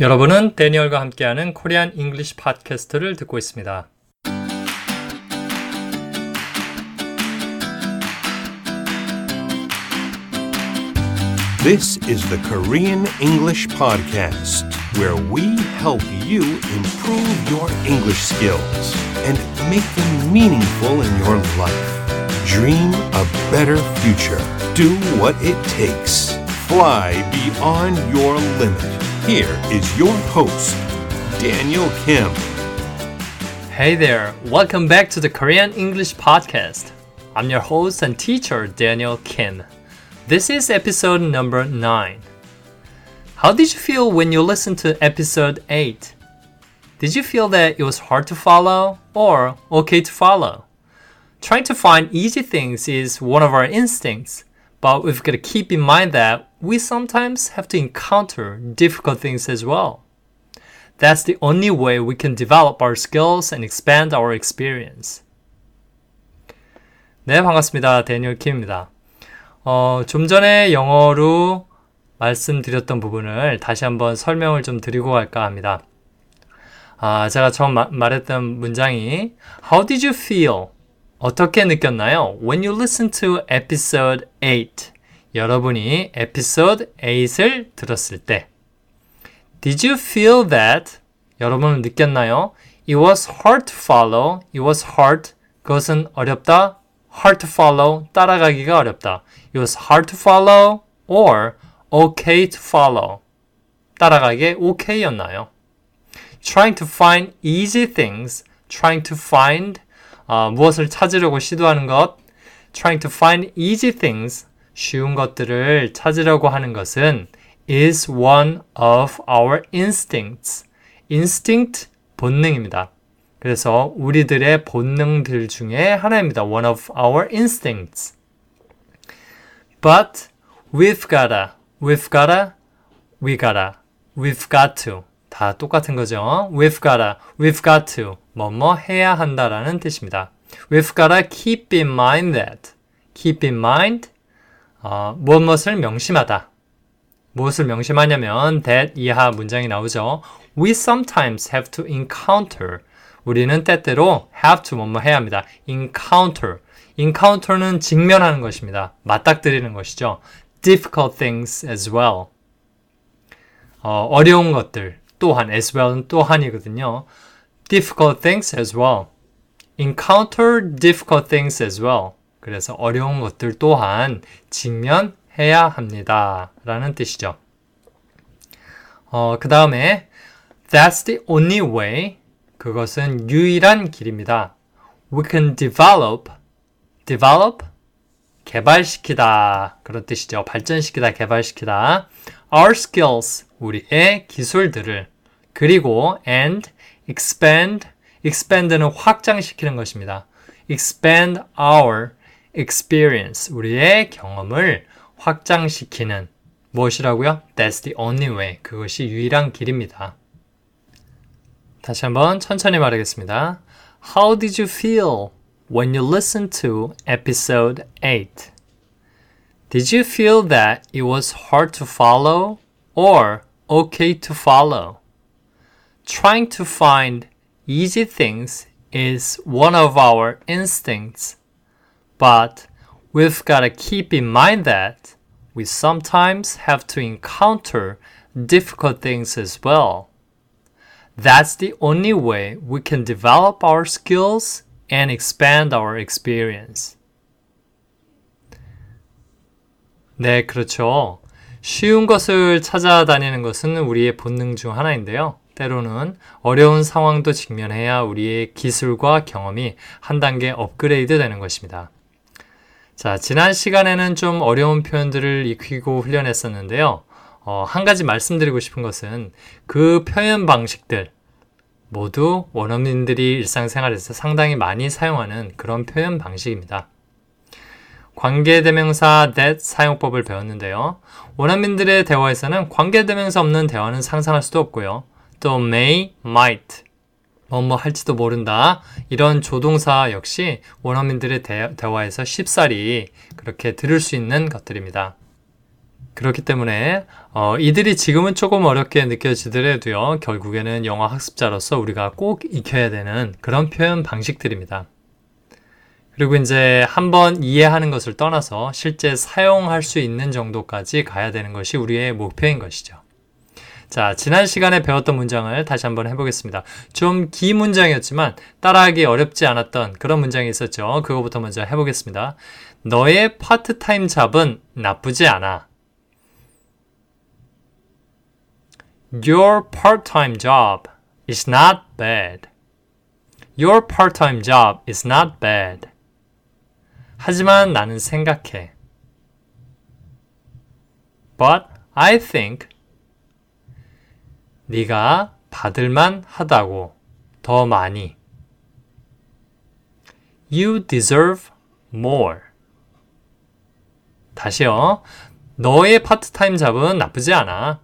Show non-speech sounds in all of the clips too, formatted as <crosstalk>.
여러분은 데니얼과 함께하는 코리안 잉글리시 팟캐스트를 듣고 있습니다. This is the Korean English Podcast, where we help you improve your English skills and make them meaningful in your life. Dream a better future. Do what it takes. Fly beyond your limit. Here is your host, Daniel Kim. Hey there, welcome back to the Korean English Podcast. I'm your host and teacher, Daniel Kim. This is episode number 9. How did you feel when you listened to episode 8? Did you feel that it was hard to follow or okay to follow? Trying to find easy things is one of our instincts, but we've got to keep in mind that we sometimes have to encounter difficult things as well. That's the only way we can develop our skills and expand our experience. 네, 반갑습니다. 데니얼 킴입니다. 어, 좀 전에 영어로 말씀드렸던 부분을 다시 한번 설명을 좀 드리고 갈까 합니다. 아, 제가 처음 마, 말했던 문장이 How did you feel? 어떻게 느꼈나요? When you listen to episode 8. 여러분이 episode 8을 들었을 때. Did you feel that? 여러분은 느꼈나요? It was hard to follow. It was hard. 그것은 어렵다. Hard to follow. 따라가기가 어렵다. It was hard to follow or okay to follow. 따라가기 okay였나요? Trying to find easy things. Trying to find 어, 무엇을 찾으려고 시도하는 것. Trying to find easy things. 쉬운 것들을 찾으려고 하는 것은 is one of our instincts. instinct 본능입니다. 그래서 우리들의 본능들 중에 하나입니다. one of our instincts. But we've gotta, we've gotta, we gotta, we've got to 다 똑같은 거죠. We've gotta, we've got to 뭐뭐 해야 한다라는 뜻입니다. We've gotta keep in mind that. Keep in mind 어, 무엇을 명심하다. 무엇을 명심하냐면 that 이하 문장이 나오죠. We sometimes have to encounter. 우리는 때때로 have to 뭐뭐 해야 합니다. encounter. encounter는 직면하는 것입니다. 맞닥뜨리는 것이죠. difficult things as well. 어, 어려운 것들 또한 as well은 또한이거든요. difficult things as well. encounter difficult things as well. 그래서 어려운 것들 또한 직면해야 합니다. 라는 뜻이죠. 어, 그 다음에 That's the only way. 그것은 유일한 길입니다. We can develop. develop. 개발시키다. 그런 뜻이죠. 발전시키다, 개발시키다. Our skills. 우리의 기술들을. 그리고 and expand. expand는 확장시키는 것입니다. expand our experience. 우리의 경험을 확장시키는 무엇이라고요? That's the only way. 그것이 유일한 길입니다. 다시 한번 천천히 말하겠습니다. How did you feel when you listened to episode 8? Did you feel that it was hard to follow or okay to follow? Trying to find easy things is one of our instincts, but we've got to keep in mind that we sometimes have to encounter difficult things as well. That's the only way we can develop our skills and expand our experience. 네, 그렇죠. 쉬운 것을 찾아다니는 것은 우리의 본능 중 하나인데요. 때로는 어려운 상황도 직면해야 우리의 기술과 경험이 한 단계 업그레이드 되는 것입니다. 자, 지난 시간에는 좀 어려운 표현들을 익히고 훈련했었는데요. 어, 한 가지 말씀드리고 싶은 것은 그 표현 방식들 모두 원어민들이 일상생활에서 상당히 많이 사용하는 그런 표현 방식입니다. 관계대명사 that 사용법을 배웠는데요. 원어민들의 대화에서는 관계대명사 없는 대화는 상상할 수도 없고요. 또 may, might, 뭐뭐 할지도 모른다. 이런 조동사 역시 원어민들의 대, 대화에서 쉽사리 그렇게 들을 수 있는 것들입니다. 그렇기 때문에 어, 이들이 지금은 조금 어렵게 느껴지더라도요. 결국에는 영어 학습자로서 우리가 꼭 익혀야 되는 그런 표현 방식들입니다. 그리고 이제 한번 이해하는 것을 떠나서 실제 사용할 수 있는 정도까지 가야 되는 것이 우리의 목표인 것이죠. 자, 지난 시간에 배웠던 문장을 다시 한번 해보겠습니다. 좀 긴 문장이었지만 따라하기 어렵지 않았던 그런 문장이 있었죠. 그거부터 먼저 해보겠습니다. 너의 파트타임 잡은 나쁘지 않아. Your part-time job is not bad. Your part-time job is not bad. 하지만 나는 생각해. But I think 네가 받을만 하다고 더 많이. You deserve more. 다시요. 너의 파트타임 잡은 나쁘지 않아.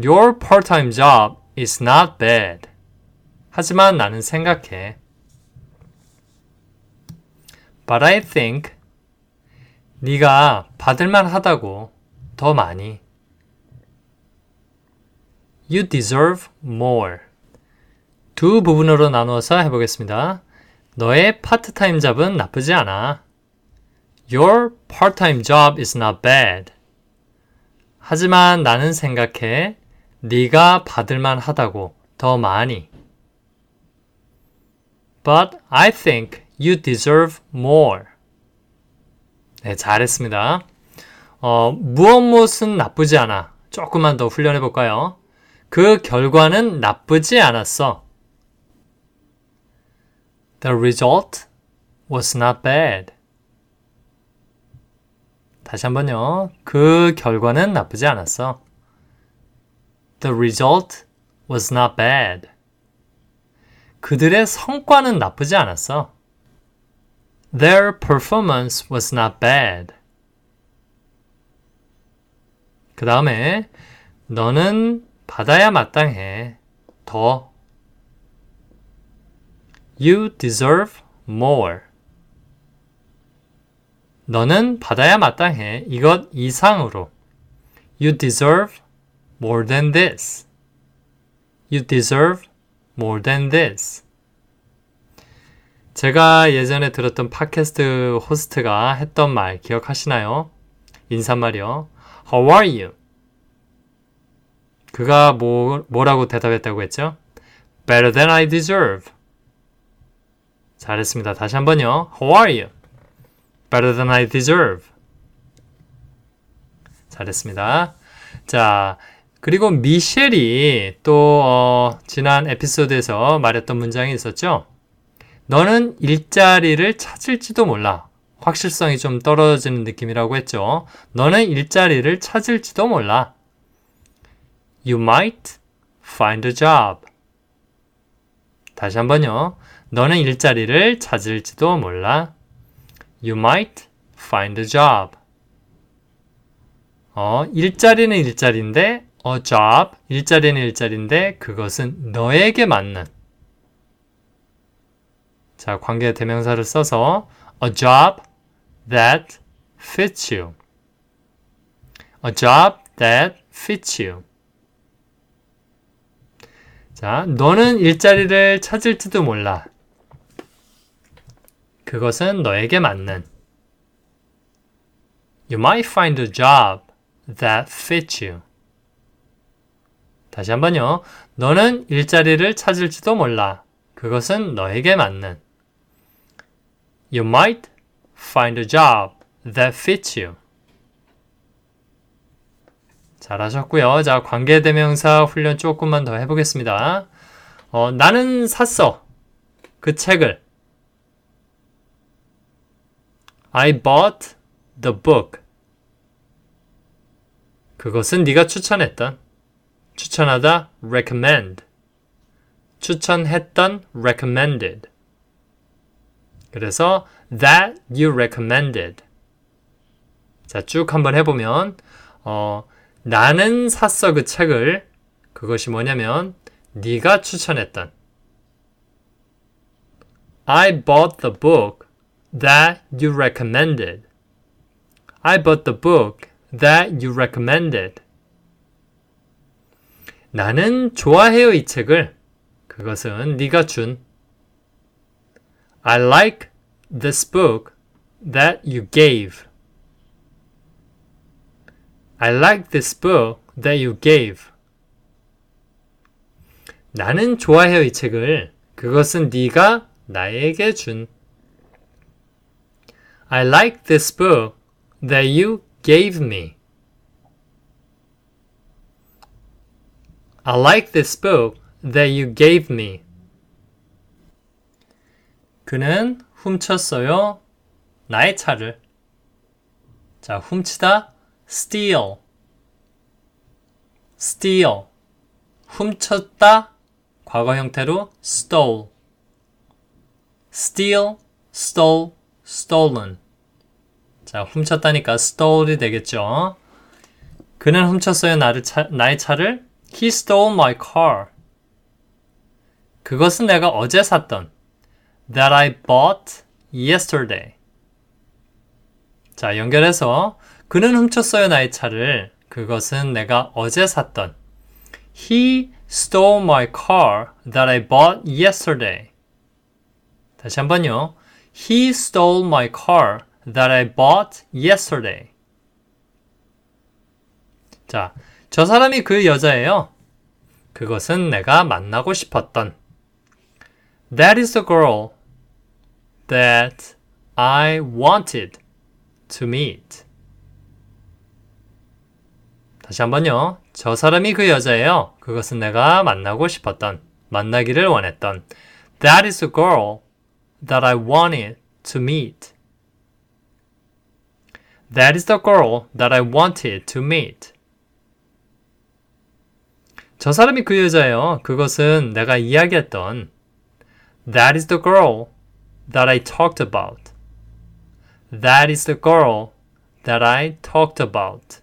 Your part-time job is not bad. 하지만 나는 생각해. But I think 네가 받을만 하다고 더 많이. You deserve more. 두 부분으로 나누어서 해보겠습니다. 너의 파트타임 잡은 나쁘지 않아. Your part-time job is not bad. 하지만 나는 생각해 네가 받을만 하다고 더 많이. But I think you deserve more. 네, 잘했습니다. 어, 무엇 무엇은 나쁘지 않아. 조금만 더 훈련해 볼까요? 그 결과는 나쁘지 않았어. The result was not bad. 다시 한번요. 그 결과는 나쁘지 않았어. The result was not bad. 그들의 성과는 나쁘지 않았어. Their performance was not bad. 그 다음에 너는 받아야 마땅해. 더. You deserve more. 너는 받아야 마땅해. 이것 이상으로. You deserve more than this. You deserve more than this. 제가 예전에 들었던 팟캐스트 호스트가 했던 말 기억하시나요? 인사말이요. How are you? 그가 뭐, 뭐라고 대답했다고 했죠? Better than I deserve. 잘했습니다. 다시 한번요. How are you? Better than I deserve. 잘했습니다. 자, 그리고 미셸이 또 어, 지난 에피소드에서 말했던 문장이 있었죠. 너는 일자리를 찾을지도 몰라. 확실성이 좀 떨어지는 느낌이라고 했죠. 너는 일자리를 찾을지도 몰라. You might find a job. 다시 한번요. 너는 일자리를 찾을지도 몰라. You might find a job. 어, 일자리는 일자리인데 a job, 일자리는 일자리인데 그것은 너에게 맞는 자, 관계 대명사를 써서 a job that fits you. a job that fits you. 자, 너는 일자리를 찾을지도 몰라. 그것은 너에게 맞는. You might find a job that fits you. 다시 한번요. 너는 일자리를 찾을지도 몰라. 그것은 너에게 맞는. You might find a job that fits you. 잘하셨고요. 자, 관계대명사 훈련 조금만 더 해보겠습니다. 어, 나는 샀어. 그 책을. I bought the book. 그것은 네가 추천했던 추천하다 recommend 추천했던 recommended 그래서 that you recommended 자, 쭉 한번 해보면 어, 나는 샀어 그 책을 그것이 뭐냐면 네가 추천했던 I bought the book that you recommended I bought the book that you recommended. 나는 좋아해요 이 책을. 그것은 네가 준. I like this book that you gave. I like this book that you gave. 나는 좋아해요 이 책을. 그것은 네가 나에게 준. I like this book that you gave me. I like this book that you gave me. 그는 훔쳤어요. 나의 차를. 자, 훔치다, steal. steal. 훔쳤다, 과거 형태로 stole. steal, stole, stolen. 자, 훔쳤다니까 stole이 되겠죠. 그는 훔쳤어요. 나를 차, 나의 차를. He stole my car. 그것은 내가 어제 샀던 that I bought yesterday. 자, 연결해서 그는 훔쳤어요. 나의 차를. 그것은 내가 어제 샀던 He stole my car that I bought yesterday. 다시 한번요. He stole my car that I bought yesterday. 자, 저 사람이 그 여자예요. 그것은 내가 만나고 싶었던. That is the girl that I wanted to meet. 다시 한번요. 저 사람이 그 여자예요. 그것은 내가 만나고 싶었던, 만나기를 원했던. That is the girl that I wanted to meet. That is the girl that I wanted to meet. 저 사람이 그 여자예요. 그것은 내가 이야기했던 That is the girl that I talked about. That is the girl that I talked about.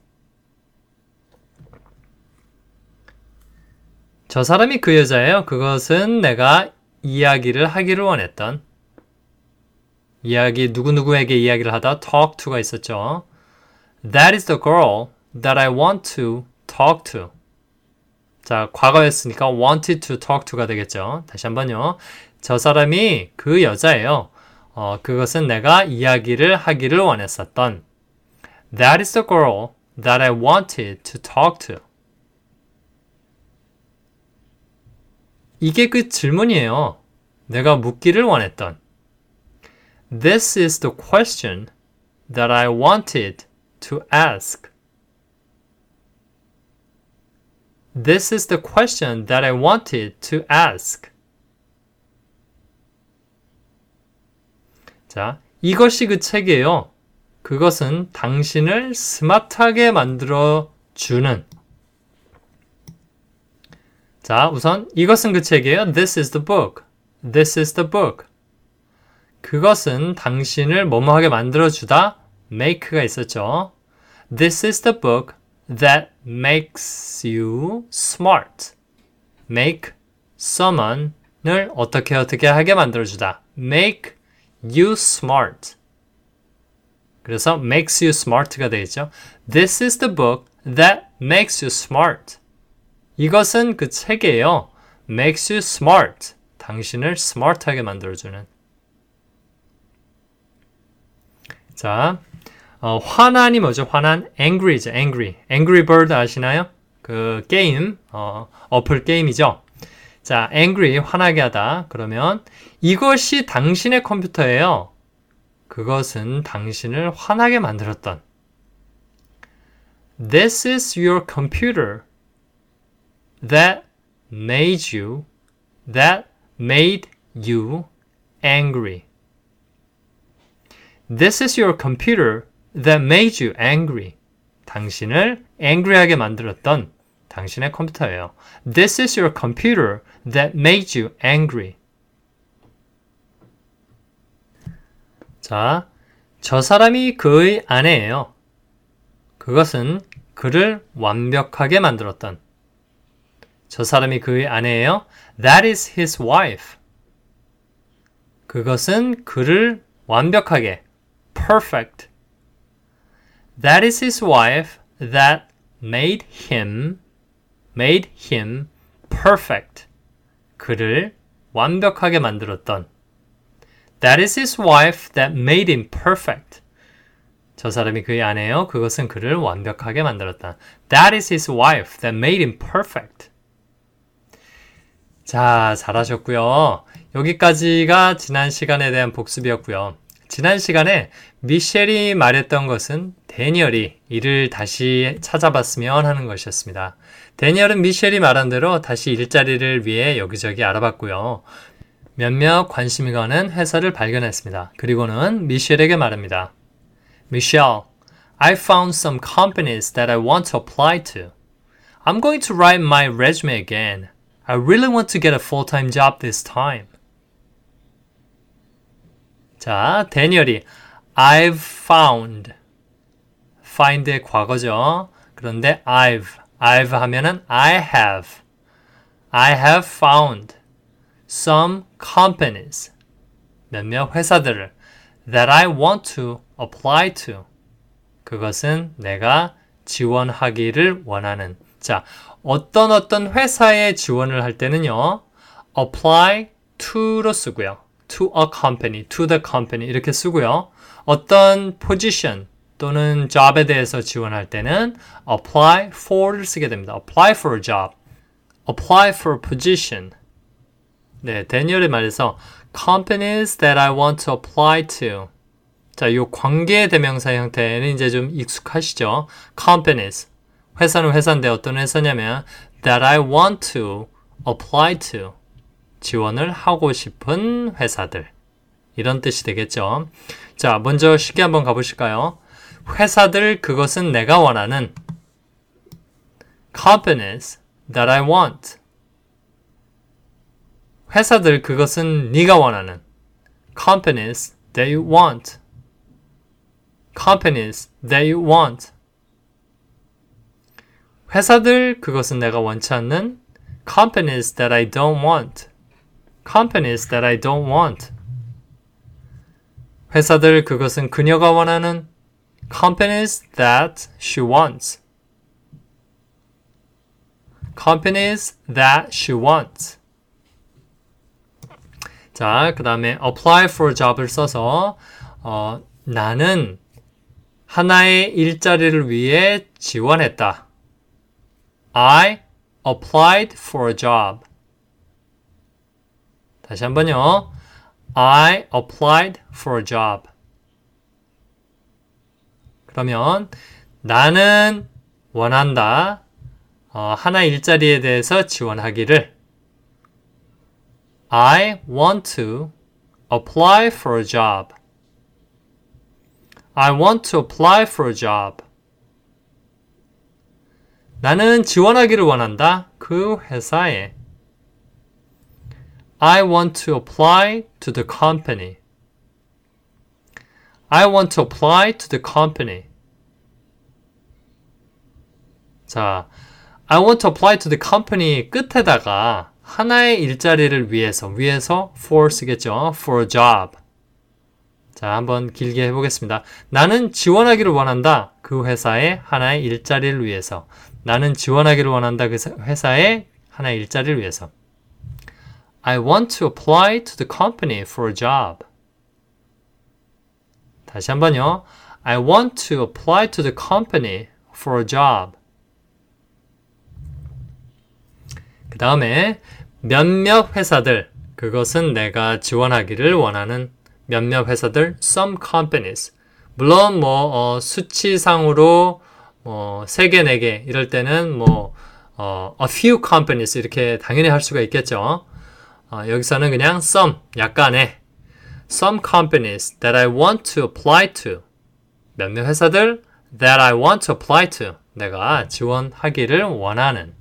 저 사람이 그 여자예요. 그것은 내가 이야기를 하기를 원했던 이야기 누구누구에게 이야기를 하다 talk to가 있었죠. That is the girl that I want to talk to. 자, 과거였으니까 wanted to talk to가 되겠죠. 다시 한번요. 저 사람이 그 여자예요. 어, 그것은 내가 이야기를 하기를 원했었던 That is the girl that I wanted to talk to. 이게 그 질문이에요. 내가 묻기를 원했던. This is the question that I wanted to ask. This is the question that I wanted to ask. 자, 이것이 그 책이에요. 그것은 당신을 스마트하게 만들어 주는. 자, 우선 이것은 그 책이에요. This is the book. This is the book. 그것은 당신을 뭐뭐하게 만들어 주다. make가 있었죠. This is the book that makes you smart. make someone을 어떻게 어떻게 하게 만들어 주다. make you smart. 그래서 makes you smart가 되겠죠. This is the book that makes you smart. 이것은 그 책이에요. makes you smart. 당신을 smart하게 만들어주는. 자, 어, 화난이 뭐죠? 화난 angry죠. angry. angry bird 아시나요? 그 게임, 어, 어플 게임이죠. 자, angry, 화나게 하다. 그러면 이것이 당신의 컴퓨터예요. 그것은 당신을 화나게 만들었던. This is your computer that made you, that made you angry. This is your computer that made you angry. 당신을 angry하게 만들었던 당신의 컴퓨터예요. This is your computer that made you angry. 자, 저 사람이 그의 아내예요. 그것은 그를 완벽하게 만들었던. 저 사람이 그의 아내예요. That is his wife. 그것은 그를 완벽하게 perfect. That is his wife that made him made him perfect. 그를 완벽하게 만들었던 That is his wife that made him perfect. 저 사람이 그의 아내요. 그것은 그를 완벽하게 만들었다. That is his wife that made him perfect. 자, 잘하셨고요. 여기까지가 지난 시간에 대한 복습이었고요. 지난 시간에 미셸이 말했던 것은 데니얼이 이를 다시 찾아봤으면 하는 것이었습니다. 데니얼은 미셸이 말한 대로 다시 일자리를 위해 여기저기 알아봤고요. 몇몇 관심이 가는 회사를 발견했습니다. 그리고는 미셸에게 말합니다. Michelle, I found some companies that I want to apply to. I'm going to write my resume again. I really want to get a full-time job this time. 자, 데니얼이 I've found find의 과거죠. 그런데 I've I've 하면은 I have I have found some companies 몇몇 회사들을 that I want to apply to 그것은 내가 지원하기를 원하는 자 어떤 어떤 회사에 지원을 할 때는요 apply to로 쓰고요 to a company, to the company 이렇게 쓰고요 어떤 position 또는 job에 대해서 지원할 때는 apply for를 쓰게 됩니다 apply for a job apply for a position 네, 데니얼의 말에서 companies that I want to apply to. 자, 요 관계 대명사 형태는 이제 좀 익숙하시죠? companies. 회사는 회사인데 어떤 회사냐면 that I want to apply to. 지원을 하고 싶은 회사들. 이런 뜻이 되겠죠. 자, 먼저 쉽게 한번 가보실까요? 회사들 그것은 내가 원하는 companies that I want. 회사들 그것은 네가 원하는 companies that you want companies that you want 회사들 그것은 내가 원치 않는 companies that I don't want companies that I don't want 회사들 그것은 그녀가 원하는 companies that she wants companies that she wants 자, 그 다음에 apply for job을 써서 어, 나는 하나의 일자리를 위해 지원했다. I applied for a job. 다시 한번요. I applied for a job. 그러면 나는 원한다. 어, 하나 일자리에 대해서 지원하기를 I want to apply for a job. I want to apply for a job. 나는 지원하기를 원한다. 그 회사에. I want to apply to the company. I want to apply to the company. 자, I want to apply to the company 끝에다가 하나의 일자리를 위해서, 위해서 for 쓰겠죠. for a job. 자, 한번 길게 해보겠습니다. 나는 지원하기를 원한다. 그 회사의 하나의 일자리를 위해서. 나는 지원하기를 원한다. 그 회사의 하나의 일자리를 위해서. I want to apply to the company for a job. 다시 한번요. I want to apply to the company for a job. 그 다음에 몇몇 회사들, 그것은 내가 지원하기를 원하는 몇몇 회사들, some companies. 물론 뭐 어, 수치상으로 뭐 3개, 4개 이럴 때는 뭐 어, a few companies 이렇게 당연히 할 수가 있겠죠. 어, 여기서는 그냥 some, 약간의 some companies that I want to apply to. 몇몇 회사들 that I want to apply to. 내가 지원하기를 원하는.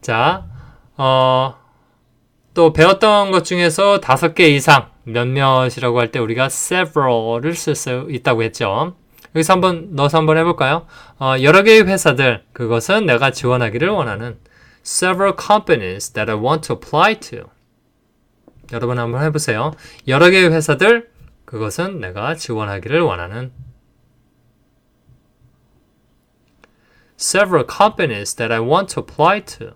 자, 어, 또 배웠던 것 중에서 다섯 개 이상 몇몇이라고 할 때 우리가 several을 쓸 수 있다고 했죠. 여기서 한번 넣어서 한번 해볼까요? 어, 여러 개의 회사들, 그것은 내가 지원하기를 원하는 several companies that I want to apply to. 여러분 한번 해보세요. 여러 개의 회사들 그것은 내가 지원하기를 원하는 several companies that I want to apply to.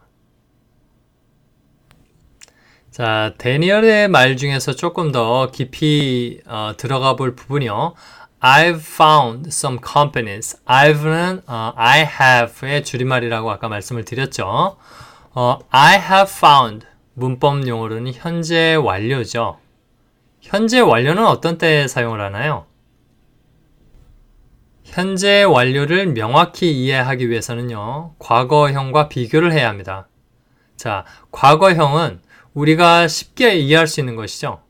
자, 데니얼의 말 중에서 조금 더 깊이 어, 들어가 볼 부분이요. I've found some companies. I've는 어, I have의 줄임말이라고 아까 말씀을 드렸죠. 어, I have found 문법 용어로는 현재 완료죠. 현재 완료는 어떤 때 사용을 하나요? 현재 완료를 명확히 이해하기 위해서는요, 과거형과 비교를 해야 합니다. 자, 과거형은 우리가 쉽게 이해할 수 있는 것이죠.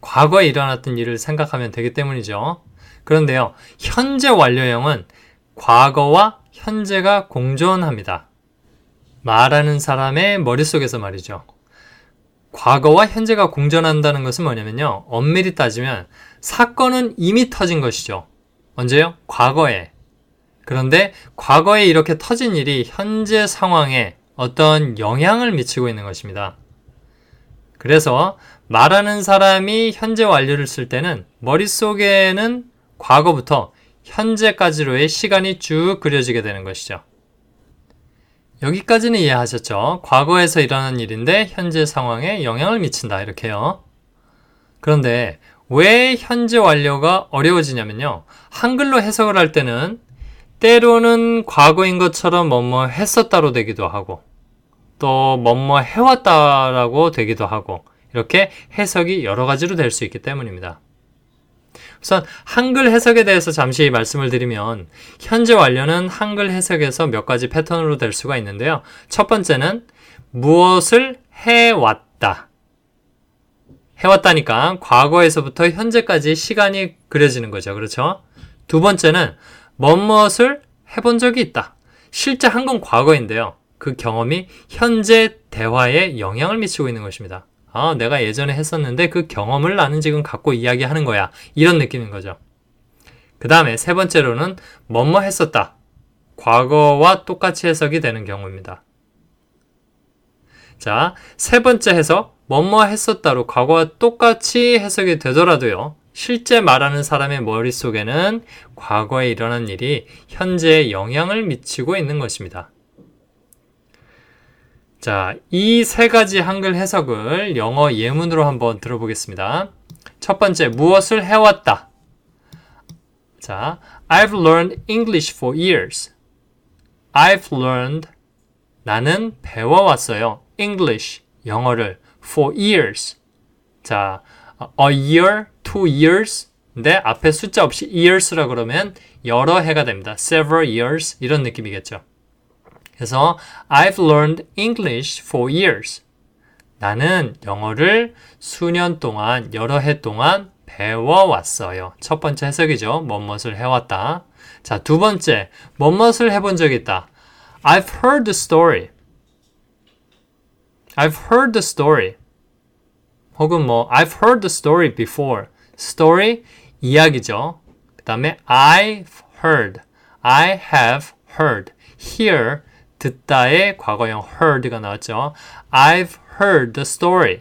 과거에 일어났던 일을 생각하면 되기 때문이죠. 그런데요, 현재 완료형은 과거와 현재가 공존합니다. 말하는 사람의 머릿속에서 말이죠. 과거와 현재가 공존한다는 것은 뭐냐면요. 엄밀히 따지면 사건은 이미 터진 것이죠. 언제요? 과거에. 그런데 과거에 이렇게 터진 일이 현재 상황에 어떤 영향을 미치고 있는 것입니다. 그래서 말하는 사람이 현재 완료를 쓸 때는 머릿속에는 과거부터 현재까지로의 시간이 쭉 그려지게 되는 것이죠. 여기까지는 이해하셨죠? 과거에서 일어난 일인데 현재 상황에 영향을 미친다. 이렇게요. 그런데 왜 현재 완료가 어려워지냐면요. 한글로 해석을 할 때는 때로는 과거인 것처럼 뭐뭐 했었다로 되기도 하고 또 뭐뭐 해왔다라고 되기도 하고 이렇게 해석이 여러 가지로 될 수 있기 때문입니다. 우선 한글 해석에 대해서 잠시 말씀을 드리면 현재 완료는 한글 해석에서 몇 가지 패턴으로 될 수가 있는데요. 첫 번째는 무엇을 해왔다. 해왔다니까 과거에서부터 현재까지 시간이 그려지는 거죠. 그렇죠? 두 번째는 뭐뭇을 해본 적이 있다. 실제 한 건 과거인데요. 그 경험이 현재 대화에 영향을 미치고 있는 것입니다. 아, 내가 예전에 했었는데 그 경험을 나는 지금 갖고 이야기하는 거야. 이런 느낌인 거죠. 그 다음에 세 번째로는 뭐뭐 했었다. 과거와 똑같이 해석이 되는 경우입니다. 자, 세 번째 해석, 뭐뭐 했었다로 과거와 똑같이 해석이 되더라도요. 실제 말하는 사람의 머릿속에는 과거에 일어난 일이 현재에 영향을 미치고 있는 것입니다. 자, 이 세 가지 한글 해석을 영어 예문으로 한번 들어보겠습니다. 첫 번째, 무엇을 해왔다. 자, I've learned English for years. I've learned 나는 배워왔어요. English, 영어를 for years. 자, a year, two years. 근데 앞에 숫자 없이 years라 그러면 여러 해가 됩니다. several years 이런 느낌이겠죠. 그래서 I've learned English for years. 나는 영어를 수년 동안, 여러 해 동안 배워왔어요. 첫 번째 해석이죠. 뭐뭇을 해왔다. 자, 두 번째, 뭐뭇을 해본 적이 있다. I've heard the story. I've heard the story. 혹은 뭐 I've heard the story before. story 이야기죠. 그 다음에 I've heard. I have heard. hear 듣다의 과거형 heard가 나왔죠. I've heard the story.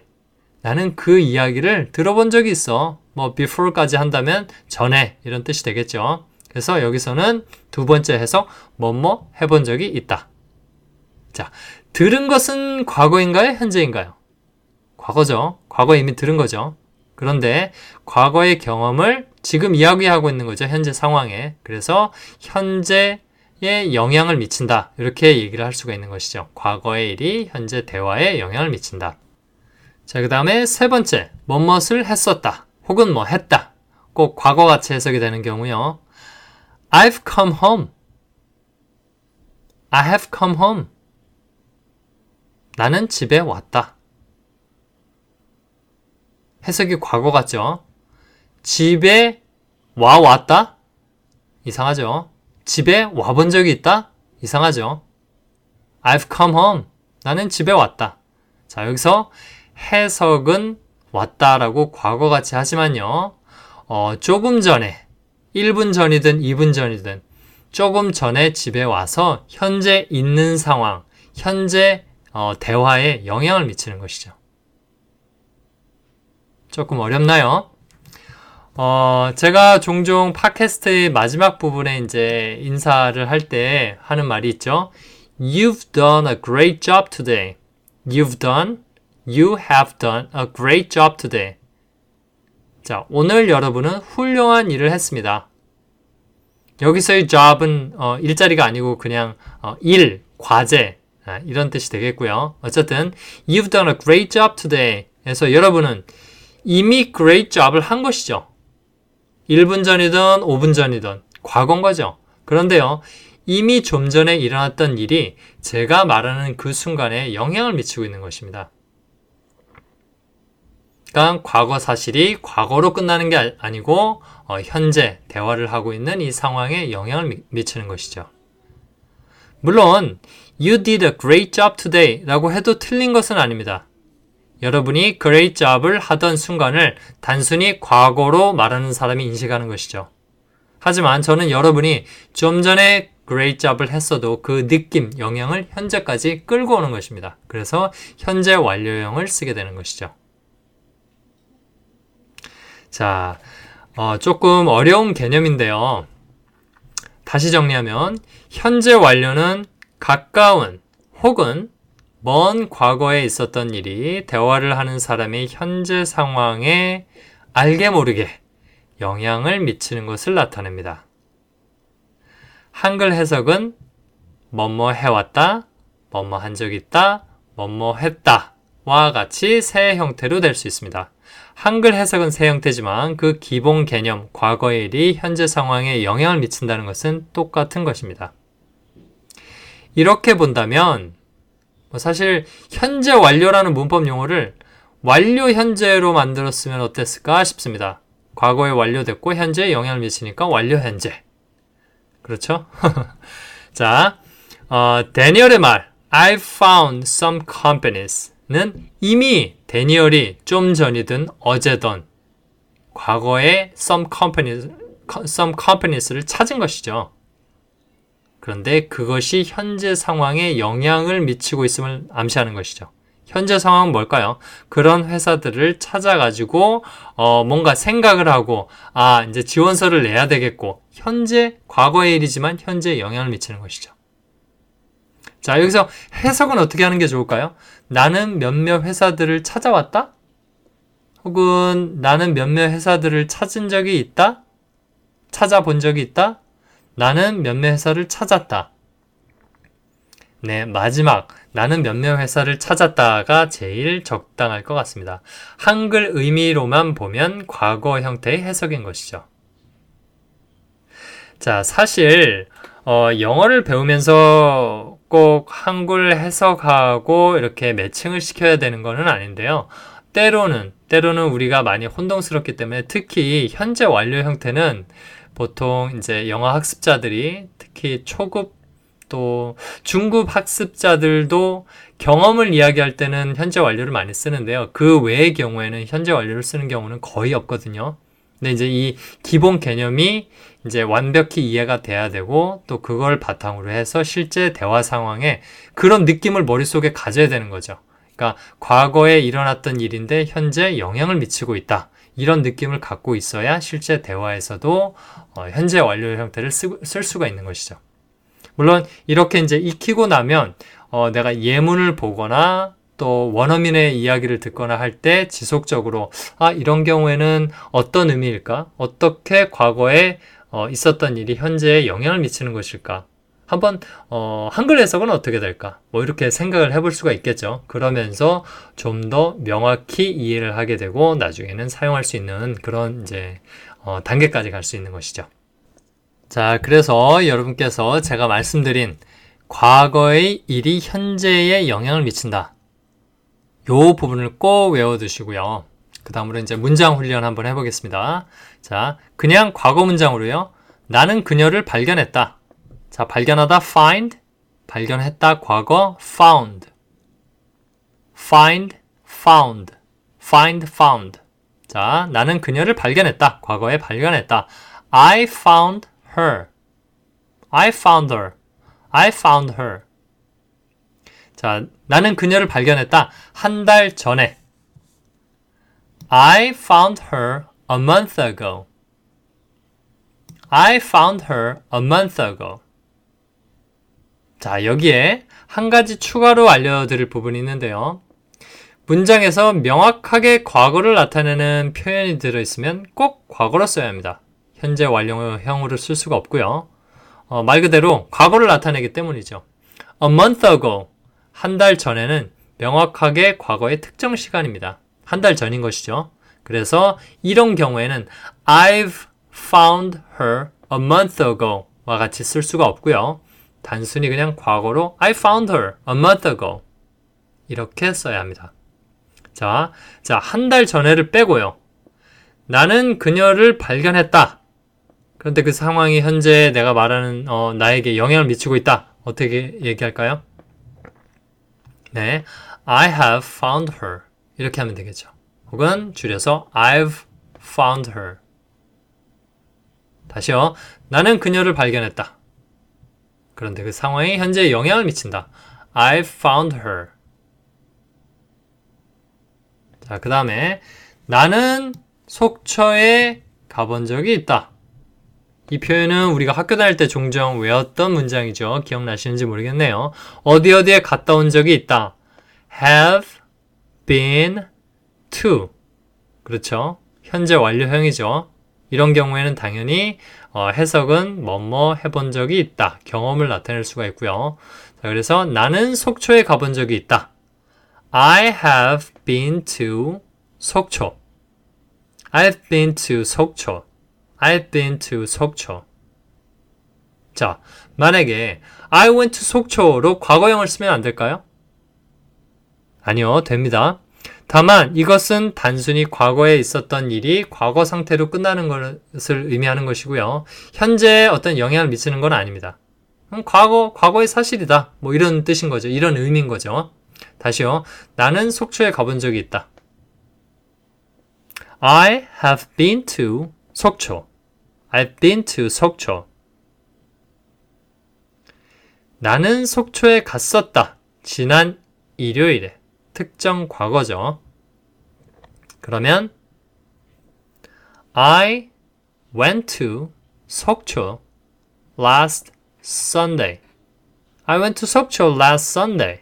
나는 그 이야기를 들어본 적이 있어. 뭐 before까지 한다면 전에 이런 뜻이 되겠죠. 그래서 여기서는 두 번째 해석 뭐뭐 해본 적이 있다. 자, 들은 것은 과거인가요? 현재인가요? 과거죠. 과거에 이미 들은 거죠. 그런데 과거의 경험을 지금 이야기하고 있는 거죠. 현재 상황에. 그래서 현재 에 영향을 미친다. 이렇게 얘기를 할 수가 있는 것이죠. 과거의 일이 현재 대화에 영향을 미친다. 자, 그 다음에 세 번째. 뭐뭇을 했었다. 혹은 뭐 했다. 꼭 과거같이 해석이 되는 경우요. I've come home. I have come home. 나는 집에 왔다. 해석이 과거 같죠? 집에 와 왔다? 이상하죠? 집에 와본 적이 있다? 이상하죠? I've come home. 나는 집에 왔다. 자, 여기서 해석은 왔다라고 과거같이 하지만요. 어, 조금 전에 1분 전이든 2분 전이든 조금 전에 집에 와서 현재 있는 상황, 현재 어, 대화에 영향을 미치는 것이죠. 조금 어렵나요? 어, 제가 종종 팟캐스트의 마지막 부분에 이제 인사를 할 때 하는 말이 있죠. You've done a great job today. You've done, you have done a great job today. 자, 오늘 여러분은 훌륭한 일을 했습니다. 여기서의 job은 어, 일자리가 아니고 그냥 어, 일, 과제 아, 이런 뜻이 되겠고요. 어쨌든 you've done a great job today. 에서 여러분은 이미 great job을 한 것이죠. 1분 전이든 5분 전이든 과거인 거죠. 그런데요. 이미 좀 전에 일어났던 일이 제가 말하는 그 순간에 영향을 미치고 있는 것입니다. 그러니까 과거 사실이 과거로 끝나는 게 아니고 어, 현재 대화를 하고 있는 이 상황에 영향을 미치는 것이죠. 물론 You did a great job today 라고 해도 틀린 것은 아닙니다. 여러분이 great job을 하던 순간을 단순히 과거로 말하는 사람이 인식하는 것이죠. 하지만 저는 여러분이 좀 전에 great job을 했어도 그 느낌, 영향을 현재까지 끌고 오는 것입니다. 그래서 현재 완료형을 쓰게 되는 것이죠. 자, 어, 조금 어려운 개념인데요. 다시 정리하면 현재 완료는 가까운 혹은 먼 과거에 있었던 일이 대화를 하는 사람의 현재 상황에 알게 모르게 영향을 미치는 것을 나타냅니다. 한글 해석은 뭐뭐 해왔다, 뭐뭐 한 적 있다, 뭐뭐 했다 와 같이 세 형태로 될 수 있습니다. 한글 해석은 세 형태지만 그 기본 개념, 과거의 일이 현재 상황에 영향을 미친다는 것은 똑같은 것입니다. 이렇게 본다면 뭐 사실 현재 완료라는 문법 용어를 완료 현재로 만들었으면 어땠을까 싶습니다. 과거에 완료됐고 현재에 영향을 미치니까 완료 현재. 그렇죠? <laughs> 자, 어, 데니얼의 말 I found some companies는 이미 데니얼이 좀 전이든 어제든 과거에 some companies, some companies를 찾은 것이죠. 그런데 그것이 현재 상황에 영향을 미치고 있음을 암시하는 것이죠. 현재 상황은 뭘까요? 그런 회사들을 찾아가지고, 어, 뭔가 생각을 하고, 아, 이제 지원서를 내야 되겠고, 현재, 과거의 일이지만 현재 영향을 미치는 것이죠. 자, 여기서 해석은 어떻게 하는 게 좋을까요? 나는 몇몇 회사들을 찾아왔다? 혹은 나는 몇몇 회사들을 찾은 적이 있다? 찾아본 적이 있다? 나는 몇몇 회사를 찾았다. 네, 마지막. 나는 몇몇 회사를 찾았다가 제일 적당할 것 같습니다. 한글 의미로만 보면 과거 형태의 해석인 것이죠. 자, 사실, 어, 영어를 배우면서 꼭 한글 해석하고 이렇게 매칭을 시켜야 되는 것은 아닌데요. 때로는, 때로는 우리가 많이 혼동스럽기 때문에 특히 현재 완료 형태는 보통 이제 영어 학습자들이 특히 초급 또 중급 학습자들도 경험을 이야기할 때는 현재 완료를 많이 쓰는데요. 그 외의 경우에는 현재 완료를 쓰는 경우는 거의 없거든요. 근데 이제 이 기본 개념이 이제 완벽히 이해가 돼야 되고 또 그걸 바탕으로 해서 실제 대화 상황에 그런 느낌을 머릿속에 가져야 되는 거죠. 그러니까 과거에 일어났던 일인데 현재 영향을 미치고 있다. 이런 느낌을 갖고 있어야 실제 대화에서도 어, 현재 완료 형태를 쓰, 쓸 수가 있는 것이죠. 물론 이렇게 이제 익히고 나면 어, 내가 예문을 보거나 또 원어민의 이야기를 듣거나 할 때 지속적으로 아 이런 경우에는 어떤 의미일까? 어떻게 과거에 어, 있었던 일이 현재에 영향을 미치는 것일까? 한번 어, 한글 해석은 어떻게 될까? 뭐 이렇게 생각을 해볼 수가 있겠죠. 그러면서 좀 더 명확히 이해를 하게 되고 나중에는 사용할 수 있는 그런 이제 어, 단계까지 갈 수 있는 것이죠. 자, 그래서 여러분께서 제가 말씀드린 과거의 일이 현재에 영향을 미친다. 요 부분을 꼭 외워두시고요. 그 다음으로 이제 문장 훈련 한번 해보겠습니다. 자, 그냥 과거 문장으로요. 나는 그녀를 발견했다. 자, 발견하다 find, 발견했다 과거 found. find, found, find, found. 자, 나는 그녀를 발견했다. 과거에 발견했다. I found her. I found her. I found her. 자, 나는 그녀를 발견했다. 한 달 전에. I found her a month ago. I found her a month ago. 자, 여기에 한 가지 추가로 알려드릴 부분이 있는데요. 문장에서 명확하게 과거를 나타내는 표현이 들어있으면 꼭 과거로 써야 합니다. 현재 완료형으로 쓸 수가 없고요. 어, 말 그대로 과거를 나타내기 때문이죠. A month ago, 한 달 전에는 명확하게 과거의 특정 시간입니다. 한 달 전인 것이죠. 그래서 이런 경우에는 I've found her a month ago 와 같이 쓸 수가 없고요. 단순히 그냥 과거로 I found her a month ago 이렇게 써야 합니다. 자, 자, 한 달 전에를 빼고요. 나는 그녀를 발견했다. 그런데 그 상황이 현재 내가 말하는 어, 나에게 영향을 미치고 있다. 어떻게 얘기할까요? 네, I have found her 이렇게 하면 되겠죠. 혹은 줄여서 I've found her. 다시요. 나는 그녀를 발견했다. 그런데 그 상황이 현재 영향을 미친다. I've found her. 자, 그 다음에 나는 속초에 가본 적이 있다. 이 표현은 우리가 학교 다닐 때 종종 외웠던 문장이죠. 기억나시는지 모르겠네요. 어디 어디에 갔다 온 적이 있다. have been to. 그렇죠. 현재 완료형이죠. 이런 경우에는 당연히 어, 해석은 뭐뭐 해본 적이 있다. 경험을 나타낼 수가 있고요. 자, 그래서 나는 속초에 가본 적이 있다. I have been to 속초. I've been to 속초. I've been to 속초. 자, 만약에 I went to 속초로 과거형을 쓰면 안 될까요? 아니요, 됩니다. 다만 이것은 단순히 과거에 있었던 일이 과거 상태로 끝나는 것을 의미하는 것이고요. 현재에 어떤 영향을 미치는 건 아닙니다. 과거, 과거의 사실이다. 뭐 이런 뜻인 거죠. 이런 의미인 거죠. 다시요. 나는 속초에 가본 적이 있다. I have been to 속초. I've been to 속초. 나는 속초에 갔었다. 지난 일요일에. 특정 과거죠. 그러면 I went to 속초 last Sunday. I went to 속초 last Sunday.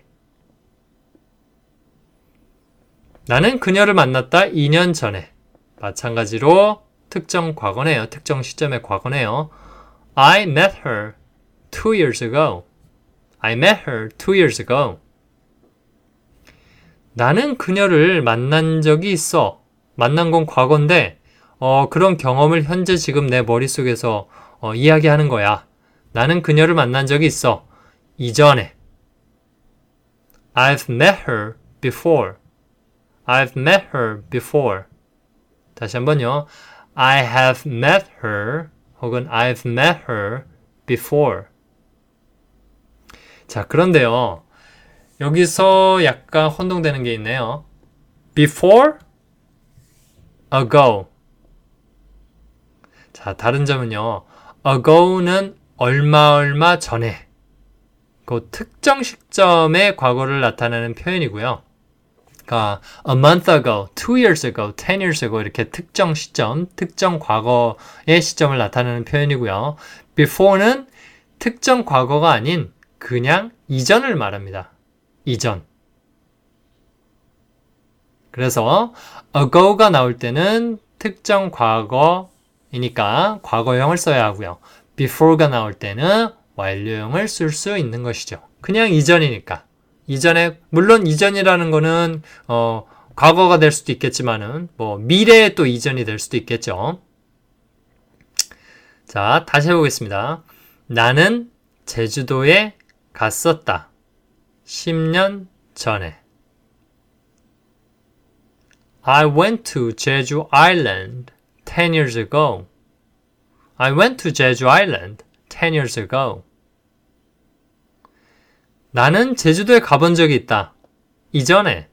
나는 그녀를 만났다 2년 전에. 마찬가지로 특정 과거네요. 특정 시점의 과거네요. I met her two years ago. I met her two years ago. 나는 그녀를 만난 적이 있어. 만난 건 과거인데, 어, 그런 경험을 현재 지금 내 머릿속에서 어, 이야기하는 거야. 나는 그녀를 만난 적이 있어. 이전에. I've met her before. I've met her before. 다시 한번요. I have met her 혹은 I've met her before. 자, 그런데요. 여기서 약간 혼동되는 게 있네요. before, ago. 자, 다른 점은요. ago는 얼마 얼마 전에 그 특정 시점의 과거를 나타내는 표현이고요. 그러니까 a month ago, two years ago, ten years ago 이렇게 특정 시점, 특정 과거의 시점을 나타내는 표현이고요. before는 특정 과거가 아닌 그냥 이전을 말합니다. 이전. 그래서 ago가 나올 때는 특정 과거이니까 과거형을 써야 하고요. before가 나올 때는 완료형을 쓸 수 있는 것이죠. 그냥 이전이니까. 이전에 물론 이전이라는 거는 어 과거가 될 수도 있겠지만은 뭐 미래에 또 이전이 될 수도 있겠죠. 자, 다시 해보겠습니다. 나는 제주도에 갔었다. 10년 전에. I went to Jeju Island 10 years ago. I went to Jeju Island 10 years ago. 나는 제주도에 가본 적이 있다. 이전에.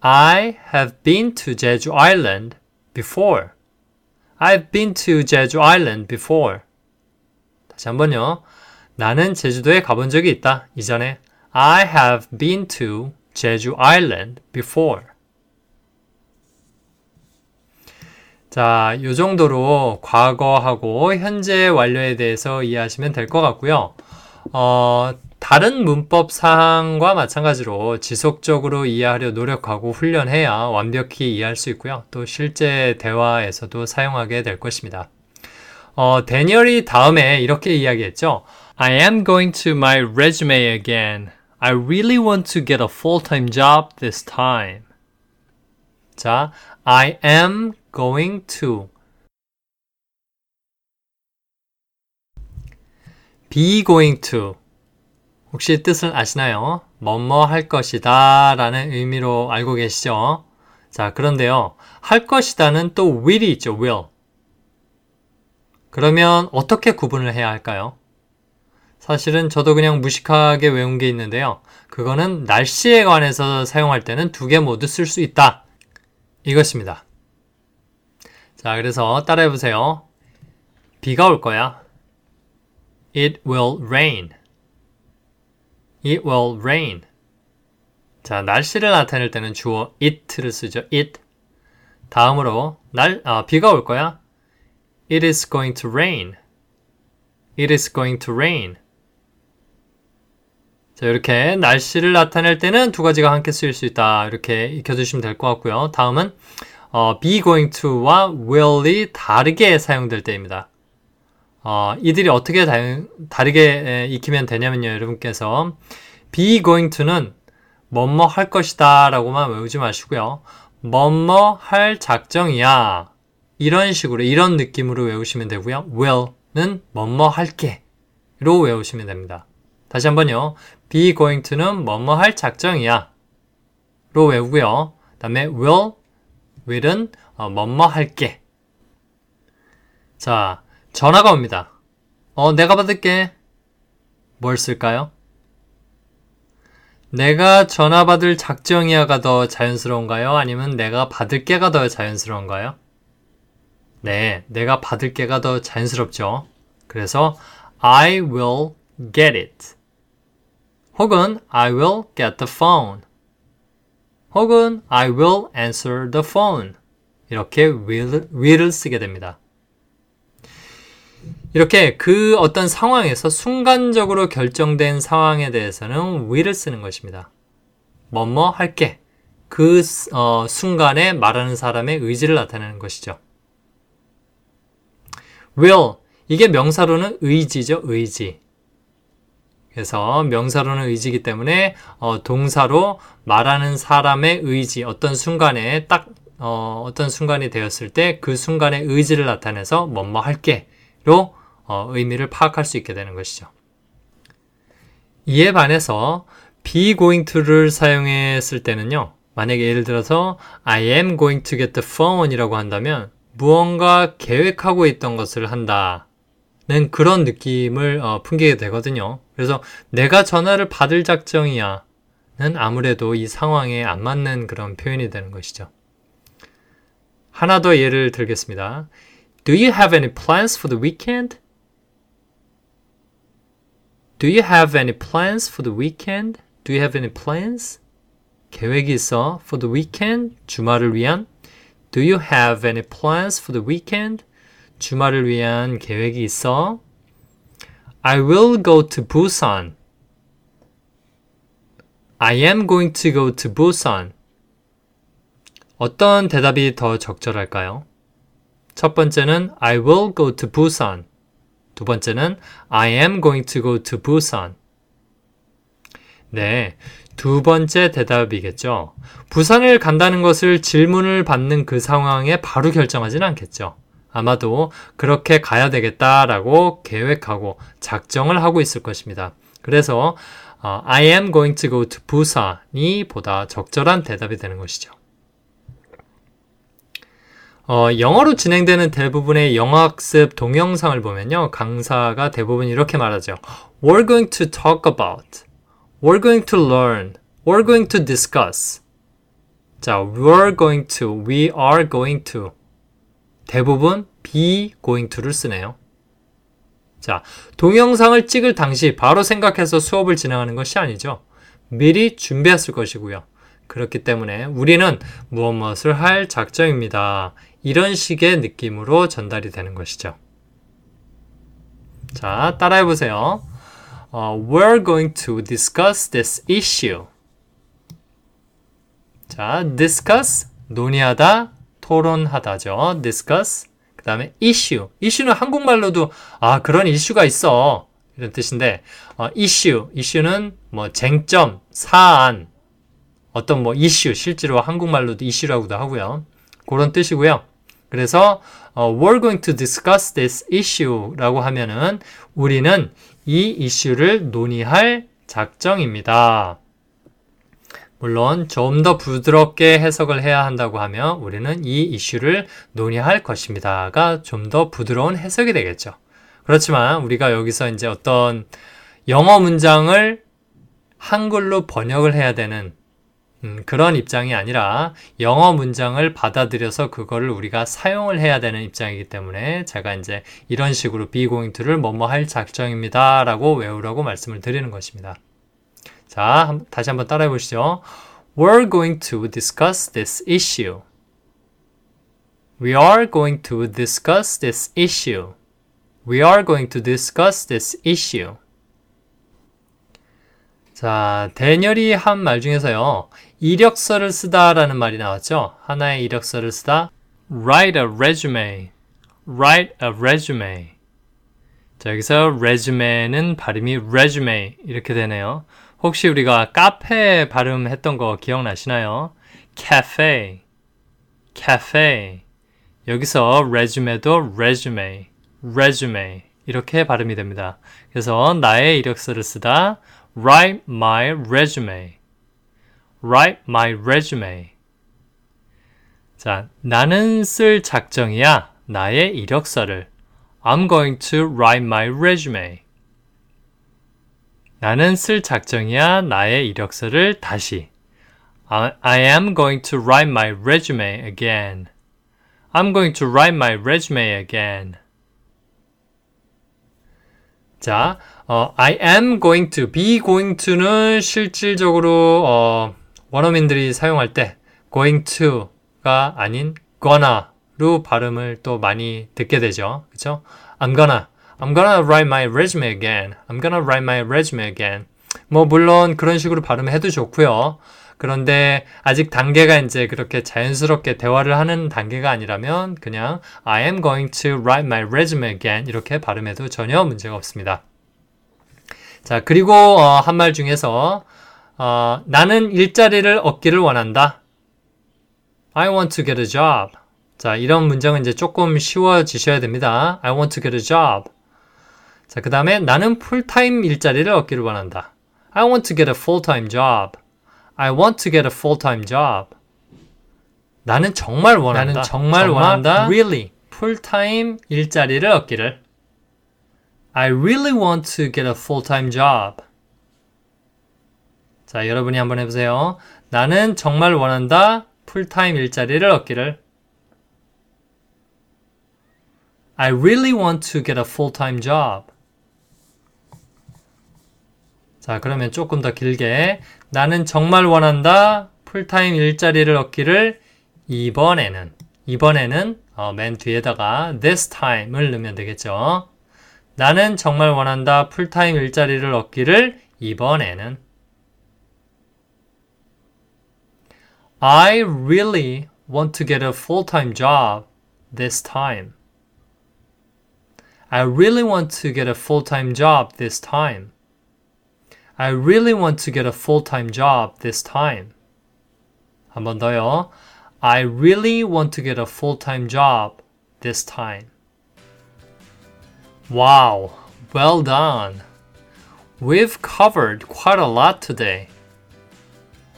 I have been to Jeju Island before. I've been to Jeju Island before. 다시 한번요. 나는 제주도에 가본 적이 있다. 이전에. I have been to Jeju Island before. 자, 요 정도로 과거하고 현재 완료에 대해서 이해하시면 될 것 같고요. 어, 다른 문법 사항과 마찬가지로 지속적으로 이해하려 노력하고 훈련해야 완벽히 이해할 수 있고요. 또 실제 대화에서도 사용하게 될 것입니다. 어, 데니얼이 다음에 이렇게 이야기했죠. I am going to my resume again. I really want to get a full-time job this time. 자, I am going to be going to 혹시 뜻을 아시나요? 뭐뭐 할 것이다 라는 의미로 알고 계시죠? 자, 그런데요. 할 것이다는 또 will이 있죠, will. 그러면 어떻게 구분을 해야 할까요? 사실은 저도 그냥 무식하게 외운 게 있는데요. 그거는 날씨에 관해서 사용할 때는 두 개 모두 쓸 수 있다. 이것입니다. 자, 그래서 따라해 보세요. 비가 올 거야. It will rain. It will rain. 자, 날씨를 나타낼 때는 주어 it를 쓰죠. it. 다음으로 날 아, 비가 올 거야. It is going to rain. It is going to rain. 자, 이렇게 날씨를 나타낼 때는 두 가지가 함께 쓰일 수 있다. 이렇게 익혀두시면 될 것 같고요. 다음은 어, be going to와 will이 다르게 사용될 때입니다. 어, 이들이 어떻게 다, 다르게 익히면 되냐면요. 여러분께서 be going to는 뭐뭐 할 것이다 라고만 외우지 마시고요. 뭐뭐 할 작정이야. 이런 식으로, 이런 느낌으로 외우시면 되고요. will는 뭐뭐 할게. 로 외우시면 됩니다. 다시 한번요. be going to는 뭐뭐 할 작정이야. 로 외우고요. 그 다음에 will, will은 어, 뭐뭐 할게. 자, 전화가 옵니다. 어, 내가 받을게. 뭘 쓸까요? 내가 전화 받을 작정이야가 더 자연스러운가요? 아니면 내가 받을게가 더 자연스러운가요? 네, 내가 받을게가 더 자연스럽죠. 그래서 I will get it. 혹은 I will get the phone. 혹은 I will answer the phone. 이렇게 will, will을 쓰게 됩니다. 이렇게 그 어떤 상황에서 순간적으로 결정된 상황에 대해서는 will을 쓰는 것입니다. 뭐뭐 할게. 그 어, 순간에 말하는 사람의 의지를 나타내는 것이죠. will 이게 명사로는 의지죠, 의지. 그래서 명사로는 의지이기 때문에 어, 동사로 말하는 사람의 의지 어떤 순간에 딱 어, 떤 순간이 되었을 때 그 순간의 의지를 나타내서 뭐뭐 할게로 어, 의미를 파악할 수 있게 되는 것이죠. 이에 반해서 be going to를 사용했을 때는요. 만약에 예를 들어서 I am going to get the phone 이라고 한다면 무언가 계획하고 있던 것을 한다. 는 그런 느낌을 어, 풍기게 되거든요. 그래서 내가 전화를 받을 작정이야. 는 아무래도 이 상황에 안 맞는 그런 표현이 되는 것이죠. 하나 더 예를 들겠습니다. Do you have any plans for the weekend? Do you have any plans for the weekend? Do you have any plans? 계획이 있어 for the weekend? 주말을 위한? Do you have any plans for the weekend? 주말을 위한 계획이 있어? I will go to Busan. I am going to go to Busan. 어떤 대답이 더 적절할까요? 첫 번째는 I will go to Busan. 두 번째는 I am going to go to Busan. 네. 두 번째 대답이겠죠. 부산을 간다는 것을 질문을 받는 그 상황에 바로 결정하지는 않겠죠. 아마도 그렇게 가야 되겠다라고 계획하고 작정을 하고 있을 것입니다. 그래서 어, I am going to go to Busan이 보다 적절한 대답이 되는 것이죠. 어, 영어로 진행되는 대부분의 영어학습 동영상을 보면요. 강사가 대부분 이렇게 말하죠. We're going to talk about. We're going to learn. We're going to discuss. 자, we're going to, we are going to. 대부분 be going to를 쓰네요. 자, 동영상을 찍을 당시 바로 생각해서 수업을 진행하는 것이 아니죠. 미리 준비했을 것이고요. 그렇기 때문에 우리는 무엇 무엇을 할 작정입니다. 이런 식의 느낌으로 전달이 되는 것이죠. 자, 따라해 보세요. 어, we're going to discuss this issue. 자, discuss 논의하다, 토론하다죠. discuss. 그 다음에 issue. issue는 한국말로도 아 그런 이슈가 있어 이런 뜻인데 어, issue. issue는 뭐 쟁점, 사안, 어떤 뭐 이슈 실제로 한국말로도 이슈라고도 하고요. 그런 뜻이고요. 그래서 어, we're going to discuss this issue라고 하면은 우리는 이 이슈를 논의할 작정입니다. 물론 좀 더 부드럽게 해석을 해야 한다고 하면 우리는 이 이슈를 논의할 것입니다가 좀 더 부드러운 해석이 되겠죠. 그렇지만 우리가 여기서 이제 어떤 영어 문장을 한글로 번역을 해야 되는 음, 그런 입장이 아니라 영어 문장을 받아들여서 그거를 우리가 사용을 해야 되는 입장이기 때문에 제가 이제 이런 식으로 going to를 뭐뭐 할 작정입니다 라고 외우라고 말씀을 드리는 것입니다. 자, 다시 한번 따라해 보시죠. We're going to discuss this issue. We are going to discuss this issue. We are going to discuss this issue. 자, 대녀리 한 말 중에서요. 이력서를 쓰다라는 말이 나왔죠. 하나의 이력서를 쓰다. write a resume. write a resume. 자, 여기서 resume는 발음이 resume 이렇게 되네요. 혹시 우리가 카페 발음했던 거 기억나시나요? cafe. cafe. 여기서 resume도 resume. resume. 이렇게 발음이 됩니다. 그래서 나의 이력서를 쓰다 write my resume. write my resume. 자, 나는 쓸 작정이야. 나의 이력서를. I'm going to write my resume. 나는 쓸 작정이야. 나의 이력서를 다시. I am going to write my resume again. I'm going to write my resume again. 자, 어, I am going to, be going to는 실질적으로 어, 원어민들이 사용할 때 going to가 아닌 gonna로 발음을 또 많이 듣게 되죠. 그렇죠? I'm gonna, I'm gonna write my resume again. I'm gonna write my resume again. 뭐 물론 그런 식으로 발음해도 좋고요. 그런데 아직 단계가 이제 그렇게 자연스럽게 대화를 하는 단계가 아니라면 그냥 I am going to write my resume again 이렇게 발음해도 전혀 문제가 없습니다. 자, 그리고 어, 한 말 중에서 어, 나는 일자리를 얻기를 원한다. I want to get a job. 자, 이런 문장은 이제 조금 쉬워지셔야 됩니다. I want to get a job. 자, 그 다음에 나는 풀타임 일자리를 얻기를 원한다. I want to get a full-time job. I want to get a full-time job. 나는 정말 원한다. 나는 정말, 정말 원한다. Really. 풀타임 일자리를 얻기를. I really want to get a full-time job. 자, 여러분이 한번 해보세요. 나는 정말 원한다. 풀타임 일자리를 얻기를. I really want to get a full-time job. 자, 그러면 조금 더 길게. 나는 정말 원한다. 풀타임 일자리를 얻기를 이번에는. 이번에는 어, 맨 뒤에다가 this time을 넣으면 되겠죠. 나는 정말 원한다. 풀타임 일자리를 얻기를 이번에는. I really want to get a full-time job this time. I really want to get a full-time job this time. I really want to get a full-time job this time. 한 번 더요. I really want to get a full-time job this time. Wow, well done. We've covered quite a lot today.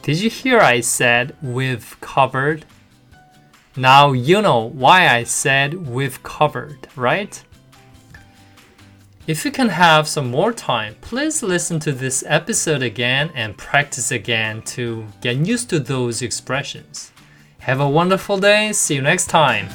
Did you hear I said we've covered? Now you know why I said we've covered, right? If you can have some more time, please listen to this episode again and practice again to get used to those expressions. Have a wonderful day. See you next time.